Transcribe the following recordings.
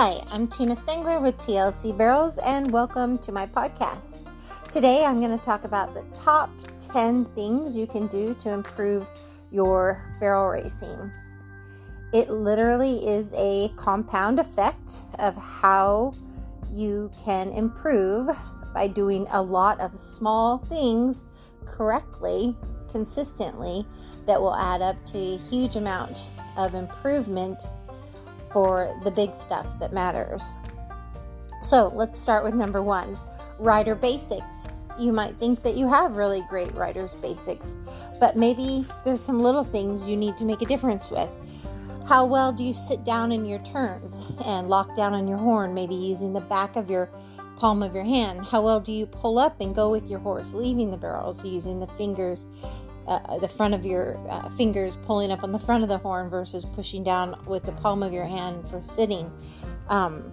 Hi, I'm Tina Spengler with TLC Barrels, and welcome to my podcast. Today I'm going to talk about the top 10 things you can do to improve your barrel racing. It literally is a compound effect of how you can improve by doing a lot of small things correctly, consistently, that will add up to a huge amount of improvement for the big stuff that matters. So let's start with number one rider basics. You might think that you have really great rider's basics, but maybe there's some little things you need to make a difference with. How well do you sit down in your turns and lock down on your horn, maybe using the back of your palm of your hand? How well do you pull up and go with your horse, leaving the barrels using the fingers uh, the front of your uh, fingers pulling up on the front of the horn versus pushing down with the palm of your hand for sitting. Um,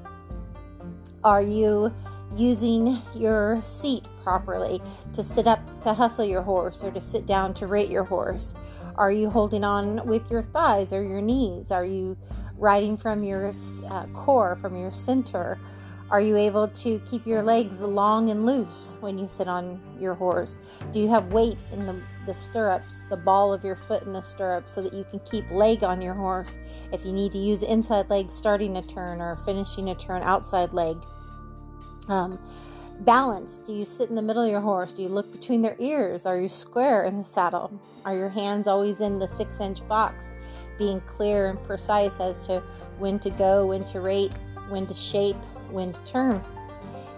are you using your seat properly to sit up to hustle your horse or to sit down to rate your horse? Are you holding on with your thighs or your knees? Are you riding from your uh, core, from your center? Are you able to keep your legs long and loose when you sit on your horse? Do you have weight in the, the stirrups, the ball of your foot in the stirrup, so that you can keep leg on your horse if you need to use inside leg starting a turn or finishing a turn outside leg? Um, balance. Do you sit in the middle of your horse? Do you look between their ears? Are you square in the saddle? Are your hands always in the six inch box, being clear and precise as to when to go, when to rate, when to shape, when to turn?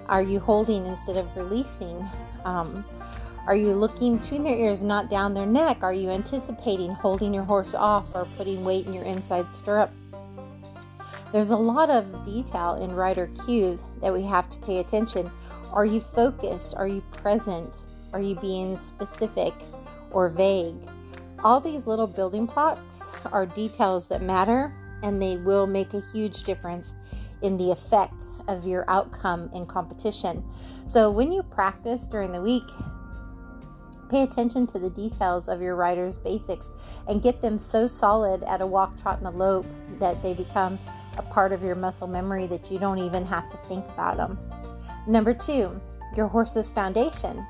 Are you holding instead of releasing? Um, are you looking between their ears, not down their neck? Are you anticipating holding your horse off or putting weight in your inside stirrup? There's a lot of detail in rider cues that we have to pay attention. Are you focused? Are you present? Are you being specific or vague? All these little building blocks are details that matter and they will make a huge difference in the effect of your outcome in competition. So when you practice during the week, pay attention to the details of your rider's basics and get them so solid at a walk, trot, and a lope that they become a part of your muscle memory that you don't even have to think about them. Number two, your horse's foundation.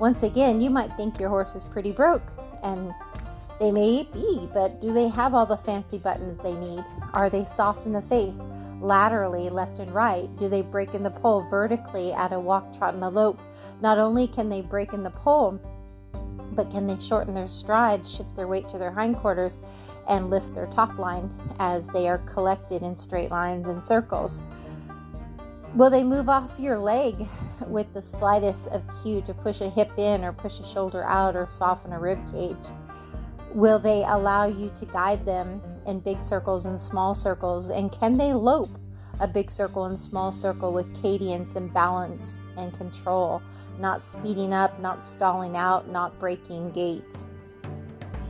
Once again, you might think your horse is pretty broke, and they may be, but do they have all the fancy buttons they need? Are they soft in the face, laterally, left and right? Do they break in the poll vertically at a walk, trot, and a lope? Not only can they break in the poll, but can they shorten their stride, shift their weight to their hindquarters, and lift their top line as they are collected in straight lines and circles? Will they move off your leg with the slightest of cue to push a hip in or push a shoulder out or soften a rib cage? Will they allow you to guide them in big circles and small circles? And can they lope a big circle and small circle with cadence and balance and control, not speeding up, not stalling out, not breaking gait?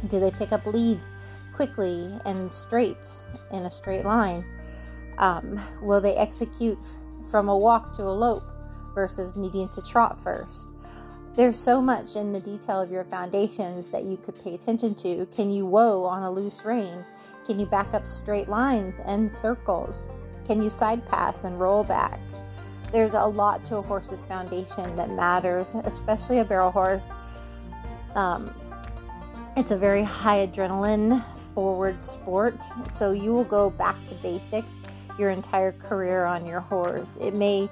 Do they pick up leads quickly and straight in a straight line? Um, will they execute from a walk to a lope versus needing to trot first? There's so much in the detail of your foundations that you could pay attention to. Can you whoa on a loose rein? Can you back up straight lines and circles? Can you side pass and roll back? There's a lot to a horse's foundation that matters, especially a barrel horse. Um, it's a very high adrenaline forward sport, so you will go back to basics your entire career on your horse. It may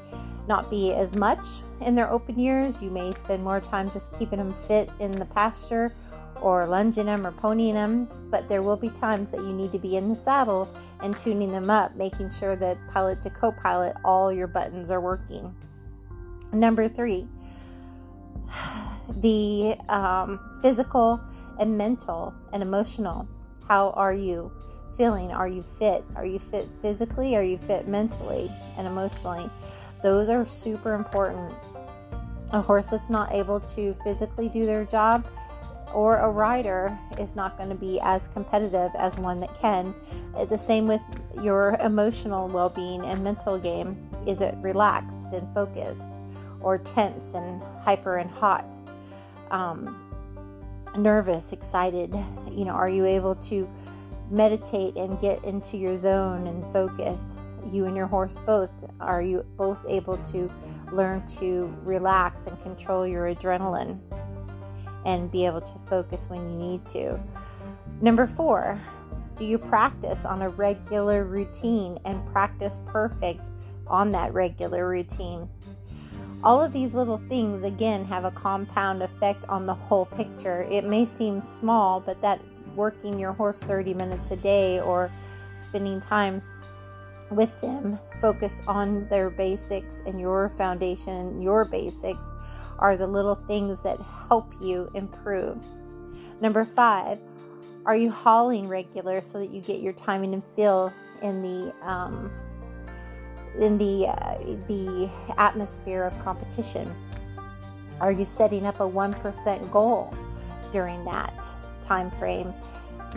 not be as much in their open years. You may spend more time just keeping them fit in the pasture or lunging them or ponying them, but there will be times that you need to be in the saddle and tuning them up, making sure that pilot to co pilot, all your buttons are working. Number three, the um, physical and mental and emotional. How are you feeling? Are you fit? Are you fit physically? Are you fit mentally and emotionally? Those are super important. A horse that's not able to physically do their job or a rider is not going to be as competitive as one that can. Uh, the same with your emotional well being and mental game. Is it relaxed and focused or tense and hyper and hot? Um, nervous, excited? You know, are you able to meditate and get into your zone and focus? you and your horse both? Are you both able to learn to relax and control your adrenaline and be able to focus when you need to? Number four, do you practice on a regular routine and practice perfect on that regular routine? All of these little things, again, have a compound effect on the whole picture. It may seem small, but that working your horse 30 minutes a day or spending time with them focused on their basics and your foundation, your basics are the little things that help you improve. Number five, are you hauling regular so that you get your timing and feel in the um, in the uh, the atmosphere of competition? Are you setting up a one percent goal during that time frame?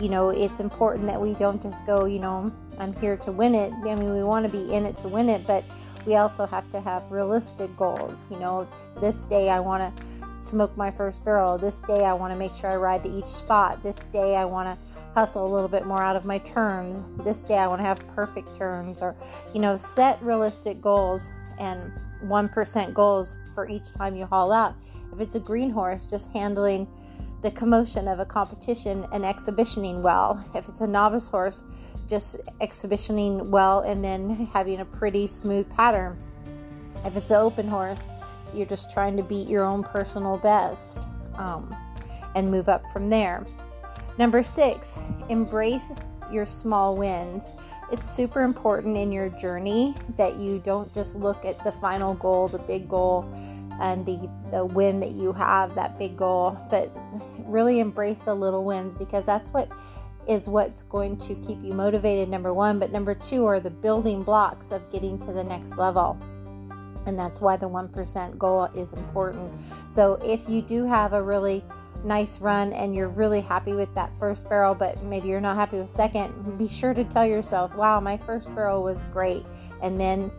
You know, it's important that we don't just go, you know, I'm here to win it. I mean, we want to be in it to win it, but we also have to have realistic goals. You know, this day I want to smoke my first barrel. This day I want to make sure I ride to each spot. This day I want to hustle a little bit more out of my turns. This day I want to have perfect turns or you know, set realistic goals and 1% goals for each time you haul out. If it's a green horse, just handling the commotion of a competition and exhibitioning well. If it's a novice horse, just exhibitioning well and then having a pretty smooth pattern. If it's an open horse, you're just trying to beat your own personal best um, and move up from there. Number six, embrace your small wins. It's super important in your journey that you don't just look at the final goal, the big goal, and the, the win that you have, that big goal, but really embrace the little wins because that's what is what's going to keep you motivated, number one. But number two are the building blocks of getting to the next level. And that's why the 1% goal is important. So if you do have a really nice run and you're really happy with that first barrel, but maybe you're not happy with second, be sure to tell yourself, wow, my first barrel was great. And then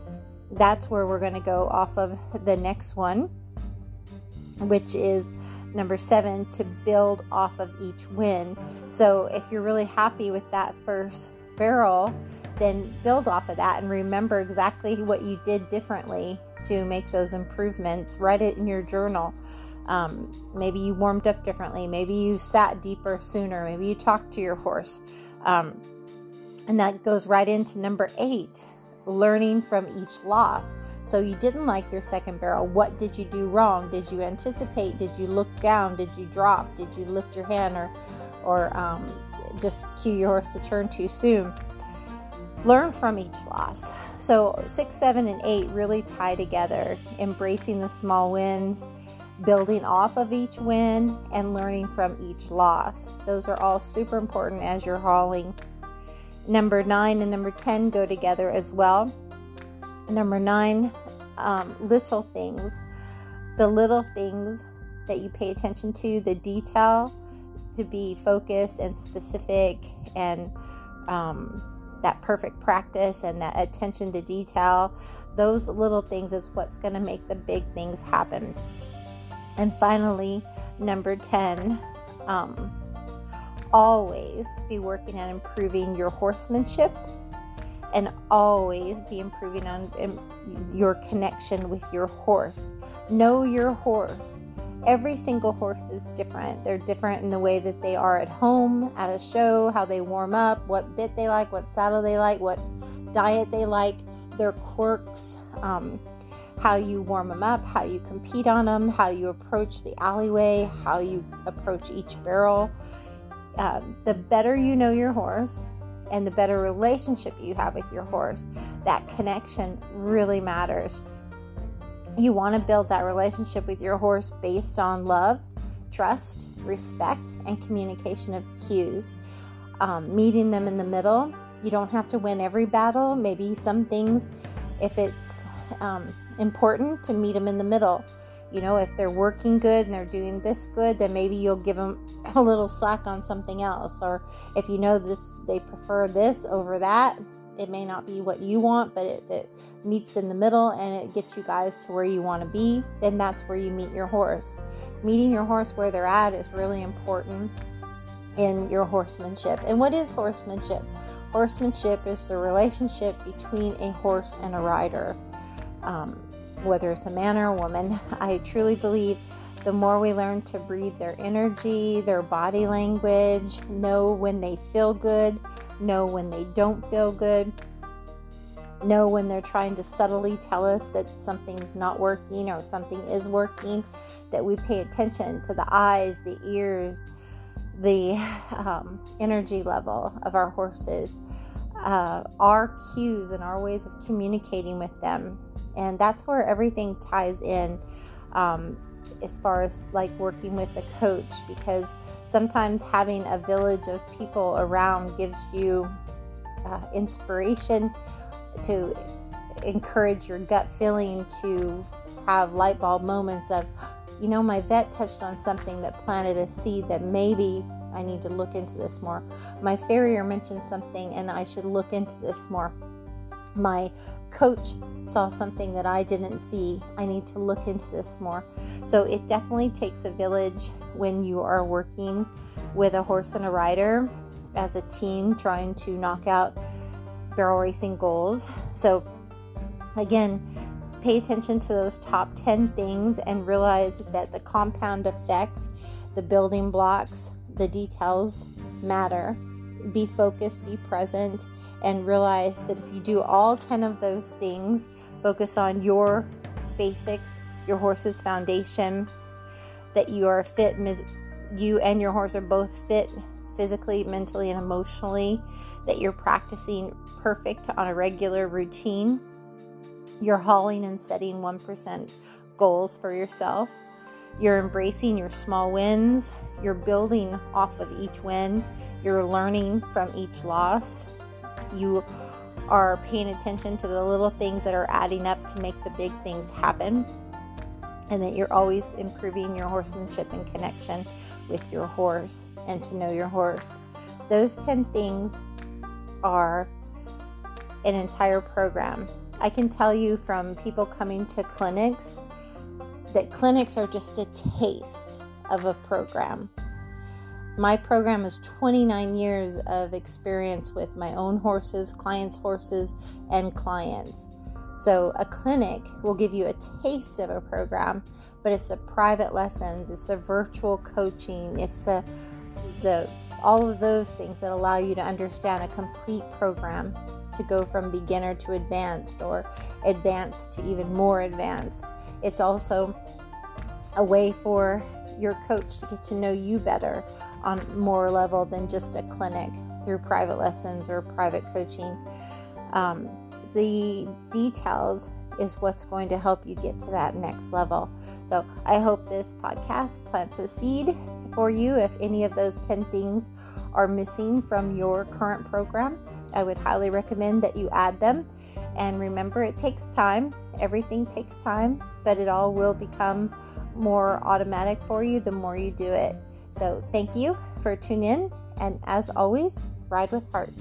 that's where we're going to go off of the next one, which is number seven to build off of each win. So if you're really happy with that first barrel, then build off of that and remember exactly what you did differently to make those improvements. Write it in your journal. Um, maybe you warmed up differently. Maybe you sat deeper sooner. Maybe you talked to your horse. Um, and that goes right into number eight learning from each loss. So you didn't like your second barrel. What did you do wrong? Did you anticipate? Did you look down? Did you drop? Did you lift your hand or, or um, just cue your horse to turn too soon? Learn from each loss. So six, seven, and eight really tie together, embracing the small wins. Building off of each win and learning from each loss. Those are all super important as you're hauling Number nine and number 10 go together as well. Number nine, um, little things. The little things that you pay attention to, the detail to be focused and specific, and um, that perfect practice and that attention to detail. Those little things is what's going to make the big things happen. And finally, number 10, um, always be working on improving your horsemanship and always be improving on your connection with your horse. Know your horse. Every single horse is different. They're different in the way that they are at home, at a show, how they warm up, what bit they like, what saddle they like, what diet they like, their quirks, um, how you warm them up, how you compete on them, how you approach the alleyway, how you approach each barrel um, the better you know your horse and the better relationship you have with your horse, that connection really matters. You want to build that relationship with your horse based on love, trust, respect, and communication of cues. Um, meeting them in the middle. You don't have to win every battle. Maybe some things, if it's um, important, to meet them in the middle you know, if they're working good and they're doing this good, then maybe you'll give them a little slack on something else. Or if you know this, they prefer this over that, it may not be what you want, but if it meets in the middle and it gets you guys to where you want to be, then that's where you meet your horse. Meeting your horse where they're at is really important. in your horsemanship. And what is horsemanship? Horsemanship is the relationship between a horse and a rider, um, whether it's a man or a woman. I truly believe the more we learn to breathe their energy, their body language, know when they feel good, know when they don't feel good, know when they're trying to subtly tell us that something's not working or something is working, that we pay attention to the eyes, the ears, the um, energy level of our horses, uh, our cues, and our ways of communicating with them. And that's where everything ties in. Um, as far as like working with a coach because sometimes having a village of people around gives you uh, inspiration to encourage your gut feeling to have light bulb moments of you know my vet touched on something that planted a seed that maybe I need to look into this more. My farrier mentioned something and I should look into this more. My coach saw something that I didn't see. I need to look into this more. So it definitely takes a village when you are working with a horse and a rider as a team trying to knock out barrel racing goals. So again, pay attention to those top 10 things and realize that the compound effect, the building blocks, the details matter. Be focused, be present, and realize that if you do all 10 of those things, focus on your basics, your horse's foundation, that you are fit, you and your horse are both fit physically, mentally, and emotionally, that you're practicing perfect on a regular routine, you're hauling and setting 1% goals for yourself, you're embracing your small wins, you're building off of each win, you're learning from each loss, you are paying attention to the little things that are adding up to make the big things happen, and that you're always improving your horsemanship and connection with your horse and to know your horse. Those 10 things are an entire program. I can tell you from people coming to clinics that clinics are just a taste of a program. My program is 29 years of experience with my own horses, clients' horses, and clients. So, a clinic will give you a taste of a program, but it's the private lessons, it's the virtual coaching, it's the the all of those things that allow you to understand a complete program to go from beginner to advanced or advanced to even more advanced. It's also a way for your coach to get to know you better on more level than just a clinic through private lessons or private coaching. Um, the details is what's going to help you get to that next level. So I hope this podcast plants a seed for you. If any of those 10 things are missing from your current program, I would highly recommend that you add them. And remember, it takes time. Everything takes time, but it all will become more automatic for you the more you do it. So, thank you for tuning in. And as always, ride with heart.